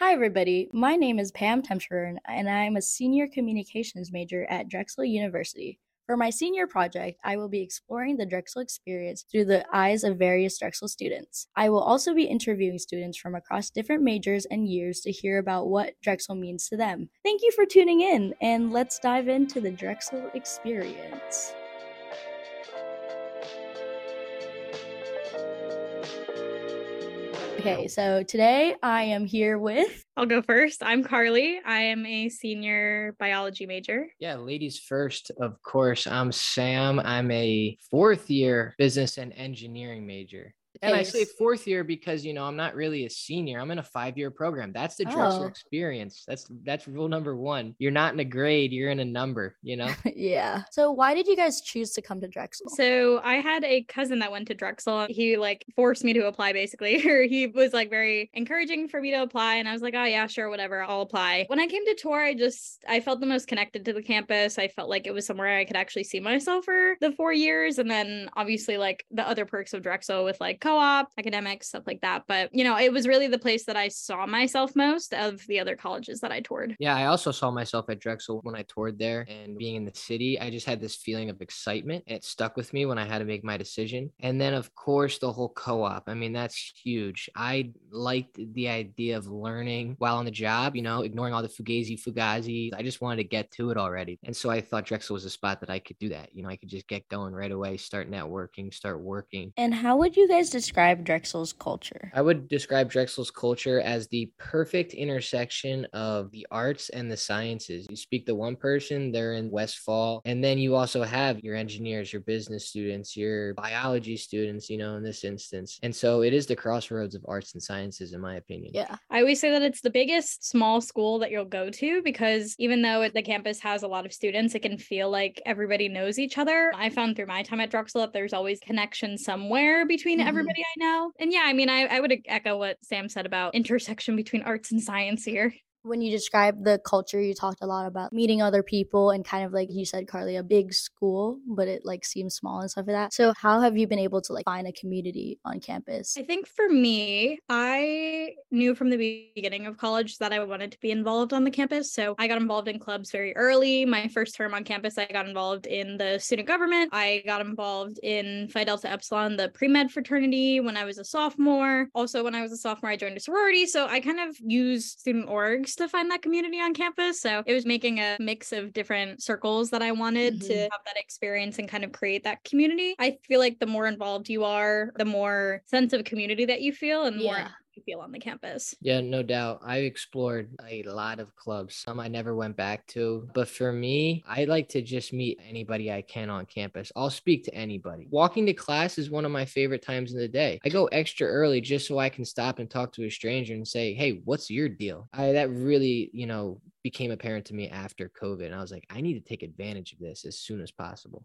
Hi, everybody. My name is Pam Temshurn, and I'm a senior communications major at Drexel University. For my senior project, I will be exploring the Drexel experience through the eyes of various Drexel students. I will also be interviewing students from across different majors and years to hear about what Drexel means to them. Thank you for tuning in, and let's dive into the Drexel experience. Okay, so today I am here with. I'll go first. I'm Carlie. I am a senior biology major. Yeah, ladies first, of course. I'm Sam. I'm a fourth year business and engineering major. And I say fourth year because you know I'm not really a senior. I'm in a five year program. That's the Drexel Oh. experience. That's that's rule number one. You're not in a grade. You're in a number. You know. yeah. So, why did you guys choose to come to Drexel? So I had a cousin that went to Drexel. He like forced me to apply basically, or he was like very encouraging for me to apply. And I was like, oh yeah, sure, whatever, I'll apply. When I came to tour, I just I felt the most connected to the campus. I felt like it was somewhere I could actually see myself for the four years. And then obviously like the other perks of Drexel with like co-op, academics, stuff like that. But you know, it was really the place that I saw myself most of the other colleges that I toured. Yeah, I also saw myself at Drexel when I toured there and being in the city. I just had this feeling of excitement. And it stuck with me when I had to make my decision. And then, of course, the whole co op. I mean, that's huge. I liked the idea of learning while on the job, you know, ignoring all the fugazi, fugazi. I just wanted to get to it already. And so I thought Drexel was a spot that I could do that. You know, I could just get going right away, start networking, start working. And how would you guys describe Drexel's culture? I would describe Drexel's culture as the perfect intersection of the arts and the sciences. You speak to one person, they're in Westphal, and then you also have your engineers, your business students, your biology students, you know, in this instance. And so it is the crossroads of arts and sciences, in my opinion. Yeah. I always say that it's the biggest small school that you'll go to because even though it- the campus has a lot of students, it can feel like everybody knows each other. I found through my time at Drexel that there's always connection somewhere between Mhm. Mm. everybody I know. And yeah, I mean, I, I would echo what Sam said about intersection between arts and science here. When you described the culture, you talked a lot about meeting other people and kind of like you said, Carlie, a big school, but it like seems small and stuff like that. So, how have you been able to like find a community on campus? I think for me, I knew from the beginning of college that I wanted to be involved on the campus. So I got involved in clubs very early. My first term on campus, I got involved in the student government. I got involved in Phi Delta Epsilon, the pre med fraternity, when I was a sophomore. Also, when I was a sophomore, I joined a sorority. So I kind of used student orgs to find that community on campus. So it was making a mix of different circles that I wanted to Mhm. have that experience and kind of create that community. I feel like the more involved you are, the more sense of community that you feel and more Yeah. You feel on the campus. Yeah, no doubt. I explored a lot of clubs. Some I never went back to. But for me, I like to just meet anybody I can on campus. I'll speak to anybody. Walking to class is one of my favorite times in the day. I go extra early just so I can stop and talk to a stranger and say, hey, what's your deal? I that really, you know, became apparent to me after COVID. And I was like, I need to take advantage of this as soon as possible.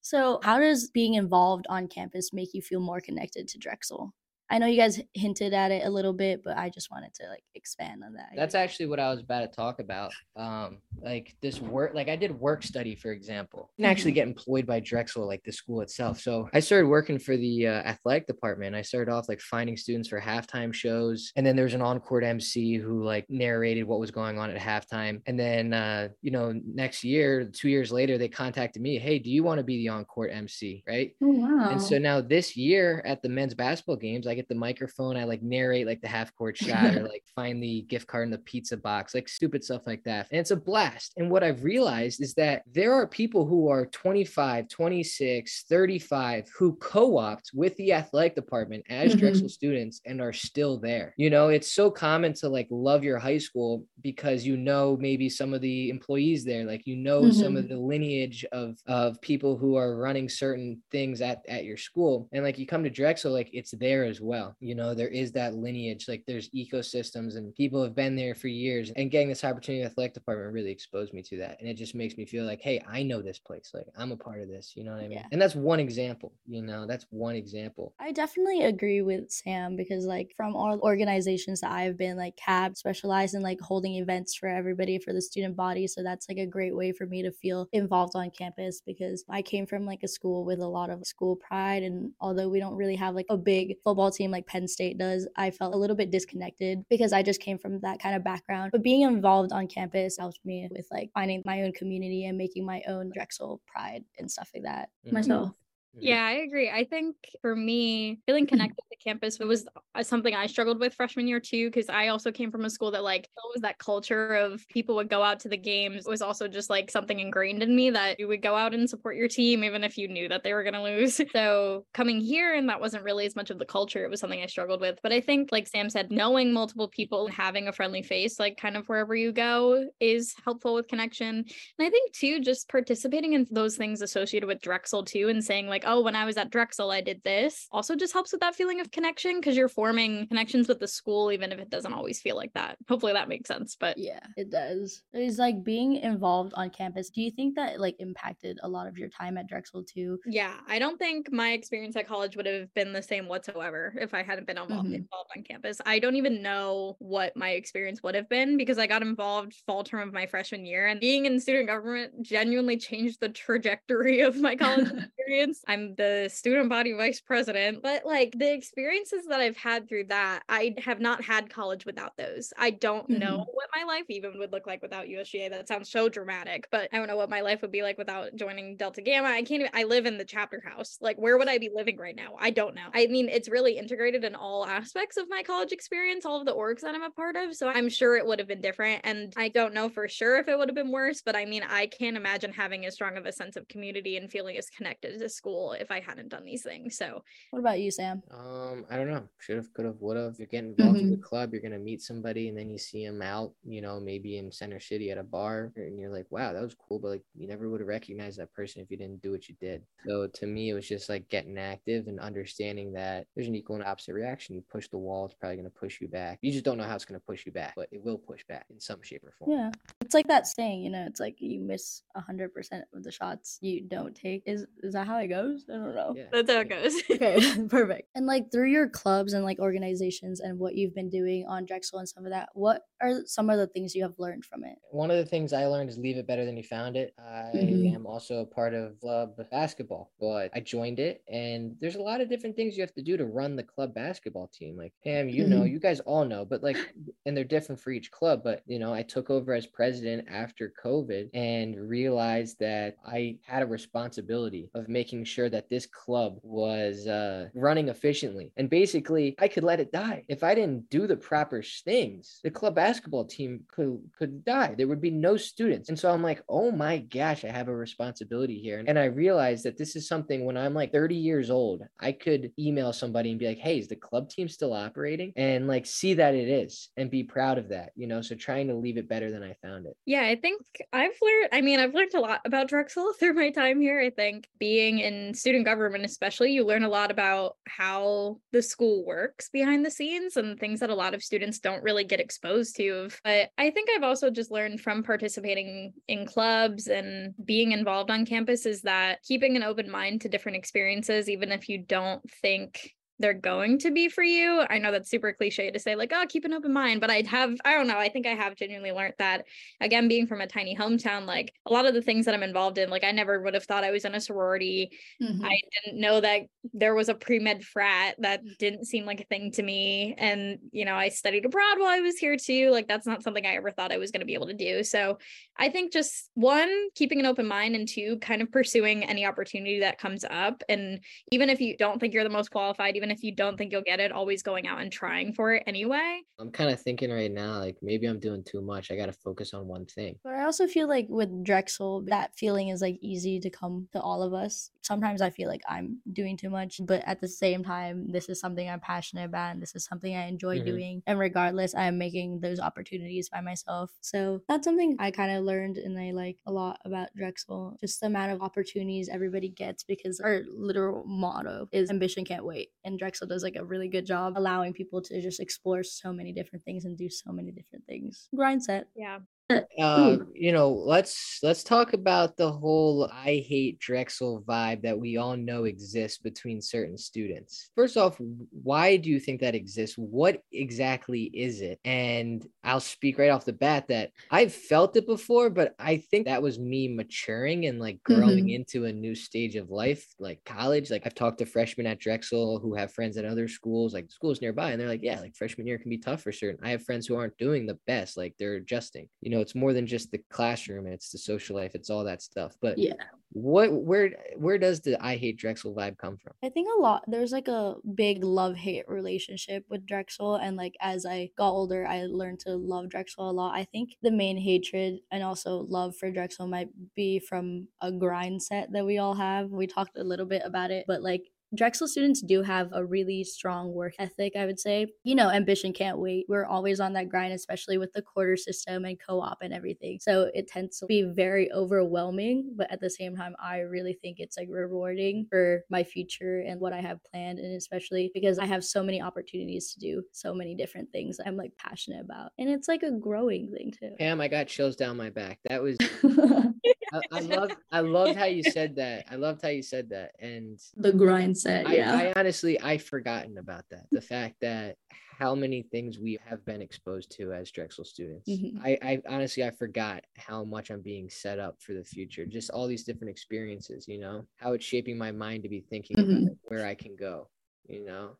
So, how does being involved on campus make you feel more connected to Drexel? I know you guys hinted at it a little bit, but I just wanted to like expand on that. That's actually what I was about to talk about. Um, like this work, like I did work study, for example, and actually get employed by Drexel, like the school itself. So I started working for the uh, athletic department. I started off like finding students for halftime shows, and then there was an on-court MC who like narrated what was going on at halftime. And then, uh, you know, next year, two years later, they contacted me, "Hey, do you want to be the on-court MC?" Right? Oh, wow. And so now this year at the men's basketball games, I get the microphone. I like narrate like the half court shot or like find the gift card in the pizza box, like stupid stuff like that. And it's a blast. And what I've realized is that there are people who are 25, 26, 35 who co opt with the athletic department as Mhm. Drexel students and are still there. You know, it's so common to like love your high school because you know maybe some of the employees there, like you know some of the lineage of of people who are running certain things at at your school. And like you come to Drexel, like it's there as well. You know, there is that lineage, like there's ecosystems and people have been there for years. And getting this opportunity the athletic department really exposed me to that. And it just makes me feel like, hey, I know this place. Like I'm a part of this. You know what I mean? Yeah. And that's one example, you know, that's one example. I definitely agree with Sam because like from all organizations that I've been like CAB specialized in like holding events for everybody for the student body. So that's like a great way for me to feel involved on campus because I came from like a school with a lot of school pride and although we don't really have like a big football team like Penn State does, I felt a little bit disconnected because I just came from that kind of background. But being involved on campus helped me with like finding my own community and making my own Drexel pride and stuff like that Mhm. myself. Yeah, I agree. I think for me, feeling connected to it was uh, something I struggled with freshman year too, because I also came from a school that like was that culture of people would go out to the games. It was also just like something ingrained in me that you would go out and support your team even if you knew that they were gonna lose. So coming here and that wasn't really as much of the culture. It was something I struggled with. But I think, like Sam said, knowing multiple people and having a friendly face, like kind of wherever you go, is helpful with connection. And I think too, just participating in those things associated with Drexel too, and saying like, oh, when I was at Drexel, I did this, also just helps with that feeling of connection because you're forming connections with the school, even if it doesn't always feel like that. Hopefully that makes sense. But Yeah, it does. It's like being involved on campus. Do you think that like impacted a lot of your time at Drexel too? yeah, I don't think my experience at college would have been the same whatsoever if I hadn't been involved, Mhm. involved on campus. I don't even know what my experience would have been because I got involved fall term of my freshman year and being in student government genuinely changed the trajectory of my college experience. I'm the student body vice president, but like the experiences that I've had through that, I have not had college without those. I don't know what my life even would look like without USGA. That sounds so dramatic, but I don't know what my life would be like without joining Delta Gamma. I can't even, I live in the chapter house. Like, where would I be living right now? I don't know. I mean, it's really integrated in all aspects of my college experience, all of the orgs that I'm a part of. So I'm sure it would have been different. And I don't know for sure if it would have been worse, but I mean, I can't imagine having as strong of a sense of community and feeling as connected to school if I hadn't done these things. So What about you, Sam? Um, Um, I don't know. Should have, could have, would have. You're getting involved in mm-hmm. the club. You're gonna meet somebody, and then you see them out. You know, maybe in Center City at a bar, and you're like, "Wow, that was cool," but like, you never would have recognized that person if you didn't do what you did. So to me, it was just like getting active and understanding that there's an equal and opposite reaction. You push the wall, it's probably gonna push you back. You just don't know how it's gonna push you back, but it will push back in some shape or form. Yeah. It's like that saying, you know, it's like you miss a hundred percent of the shots you don't take. Is is that how it goes? I don't know. Yeah. that's how it goes. Okay, perfect. And like through your clubs and like organizations and what you've been doing on Drexel and some of that, what are some of the things you have learned from it? One of the things I learned is leave it better than you found it. I Mhm. am also a part of club basketball, but I joined it, and there's a lot of different things you have to do to run the club basketball team. Like Pam, you know, Mhm. you guys all know, but like, and they're different for each club. But you know, I took over as president after COVID and realized that I had a responsibility of making sure that this club was uh, running efficiently. And basically, I could let it die if I didn't do the proper things. The club basketball team could could die. There would be no students. And so I'm like, oh my gosh, I have a responsibility here. And I realized that this is something when I'm like 30 years old, I could email somebody and be like, hey, is the club team still operating? And like see that it is and be proud of that, you know. So trying to leave it better than I found it. Yeah, I think I've learned, I mean, I've learned a lot about Drexel through my time here. I think being in student government, especially, you learn a lot about how the school works behind the scenes and things that a lot of students don't really get exposed to. But I think I've also just learned from participating in clubs and being involved on campus is that keeping an open mind to different experiences, even if you don't think they're going to be for you. I know that's super cliche to say, like, oh, keep an open mind, but I'd have, I don't know, I think I have genuinely learned that again, being from a tiny hometown, like a lot of the things that I'm involved in, like I never would have thought I was in a sorority. I mm-hmm. didn't know that there was a pre med frat. That mm. didn't seem like a thing to me. And, you know, I studied abroad while I was here too. Like that's not something I ever thought I was going to be able to do. So I think just one, keeping an open mind, and two, kind of pursuing any opportunity that comes up. And even if you don't think you're the most qualified, even if you don't think you'll get it, always going out and trying for it anyway. I'm kind of thinking right now, like maybe I'm doing too much. I got to focus on one thing. But I also feel like with Drexel, that feeling is like easy to come to all of us. Sometimes I feel like I'm doing too much, but at the same time, this is something I'm passionate about and this is something I enjoy Mhm. doing. And regardless, I'm making those opportunities by myself. So that's something I kind of learned and I like a lot about Drexel. Just the amount of opportunities everybody gets because our literal motto is ambition can't wait. And Drexel does like a really good job allowing people to just explore so many different things and do so many different things. Grind set. Yeah. Uh, you know, let's let's talk about the whole I hate Drexel vibe that we all know exists between certain students. First off, why do you think that exists? What exactly is it? And I'll speak right off the bat that I've felt it before, but I think that was me maturing and like growing mm-hmm. into a new stage of life, like college. Like I've talked to freshmen at Drexel who have friends at other schools, like schools nearby, and they're like, yeah, like freshman year can be tough for certain. I have friends who aren't doing the best, like they're adjusting. You know, it's more than just the classroom, it's the social life, it's all that stuff. But yeah, what where where does the I hate Drexel vibe come from? I think a lot there's like a big love hate relationship with Drexel, and like as I got older, I learned to love Drexel a lot. I think the main hatred and also love for Drexel might be from a grind set that we all have. We talked a little bit about it, but like Drexel students do have a really strong work ethic, I would say. You know, ambition can't wait. We're always on that grind, especially with the quarter system and co op and everything. So it tends to be very overwhelming, but at the same time, I really think it's like rewarding for my future and what I have planned. And especially because I have so many opportunities to do so many different things I'm like passionate about. And it's like a growing thing too. Pam, I got chills down my back. That was. I, I love I loved how you said that. I loved how you said that. And the grind set. Yeah. I, I honestly I've forgotten about that. The fact that how many things we have been exposed to as Drexel students. Mm-hmm. I, I honestly I forgot how much I'm being set up for the future. Just all these different experiences, you know, how it's shaping my mind to be thinking mm-hmm. about where I can go, you know.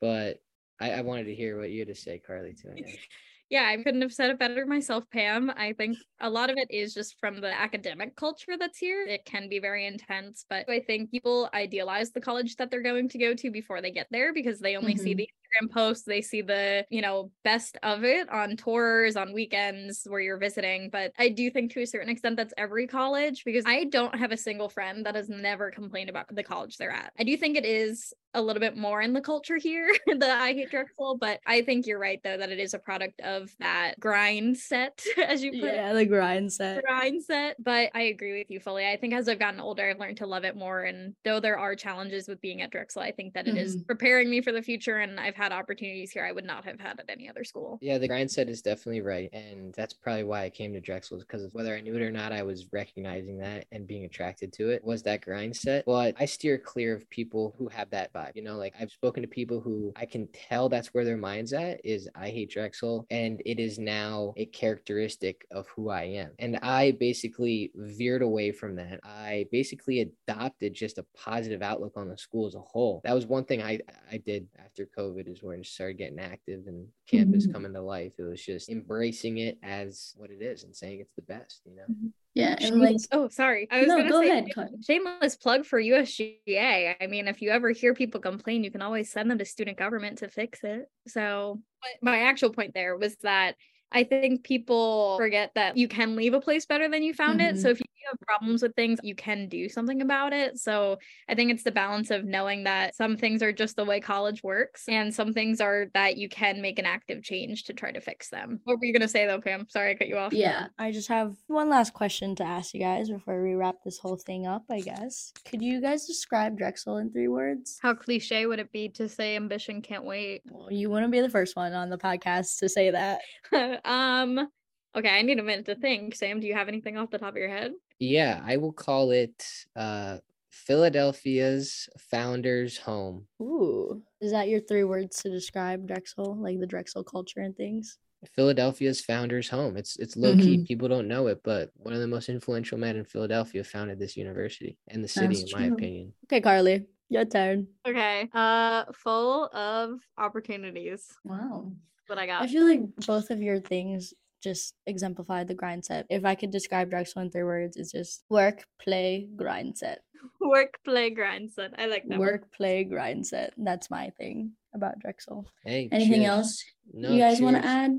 But I, I wanted to hear what you had to say, Carlie, too. yeah, I couldn't have said it better myself, Pam. I think a lot of it is just from the academic culture that's here. It can be very intense, but I think people idealize the college that they're going to go to before they get there because they only mm-hmm. see the Instagram posts, they see the, you know, best of it on tours, on weekends where you're visiting. But I do think to a certain extent that's every college because I don't have a single friend that has never complained about the college they're at. I do think it is a little bit more in the culture here, the I hate Drexel, but I think you're right though that it is a product of that grind set, as you put yeah, it. the grind set. Grind set. But I agree with you fully. I think as I've gotten older, I've learned to love it more. And though there are challenges with being at Drexel, I think that it mm-hmm. is preparing me for the future. And I've had opportunities here I would not have had at any other school. Yeah, the grind set is definitely right. And that's probably why I came to Drexel because whether I knew it or not, I was recognizing that and being attracted to it was that grind set. But I steer clear of people who have that vibe. You know, like I've spoken to people who I can tell that's where their mind's at is I hate Drexel. And it is now a characteristic of who I am. And I basically veered away from that. I basically adopted just a positive outlook on the school as a whole. That was one thing I, I did after COVID is where I started getting active and campus mm-hmm. coming to life. It was just embracing it as what it is and saying it's the best, you know? Mm-hmm. Yeah, and like oh, sorry, I was no, gonna go say, ahead. Shameless plug for USGA. I mean, if you ever hear people complain, you can always send them to student government to fix it. So, my actual point there was that I think people forget that you can leave a place better than you found mm-hmm. it. So if you have problems with things, you can do something about it. So I think it's the balance of knowing that some things are just the way college works and some things are that you can make an active change to try to fix them. What were you going to say though, Pam? Sorry, I cut you off. Yeah, I just have one last question to ask you guys before we wrap this whole thing up, I guess. Could you guys describe Drexel in three words? How cliche would it be to say ambition can't wait? Well, you wouldn't be the first one on the podcast to say that. um, okay, I need a minute to think. Sam, do you have anything off the top of your head? Yeah, I will call it uh Philadelphia's founder's home. Ooh. Is that your three words to describe Drexel, like the Drexel culture and things? Philadelphia's founder's home. It's it's low key. Mm-hmm. People don't know it, but one of the most influential men in Philadelphia founded this university and the city, That's in true. my opinion. Okay, Carlie, your turn. Okay. Uh, full of opportunities. Wow. What I got. I feel like both of your things just exemplify the grind set. If I could describe Drexel in three words, it's just work, play, grind set. Work, play, grind set. I like that. Work, one. play, grind set. That's my thing about Drexel. Hey, anything cheers. else no, you guys want to add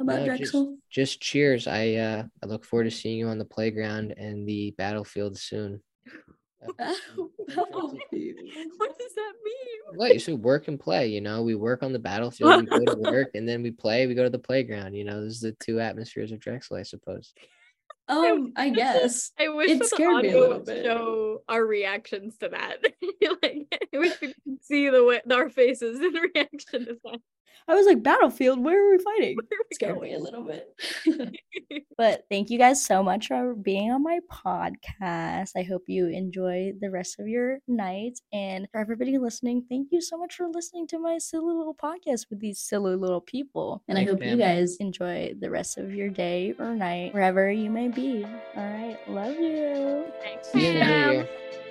about no, Drexel? Just, just cheers. I uh I look forward to seeing you on the playground and the battlefield soon. what does that mean? What you should work and play. You know, we work on the battlefield, we go to work, and then we play. We go to the playground. You know, this is the two atmospheres of Drexel, I suppose. Um, I guess. I wish it scared me a little bit. Show our reactions to that. like, I wish we could see the way our faces in reaction to that. I was like, Battlefield, where are we fighting? Scare me a little bit. but thank you guys so much for being on my podcast. I hope you enjoy the rest of your night. And for everybody listening, thank you so much for listening to my silly little podcast with these silly little people. And Thanks, I hope ma'am. you guys Enjoy the rest of your day or night, wherever you may be. All right. Love you. Thanks. See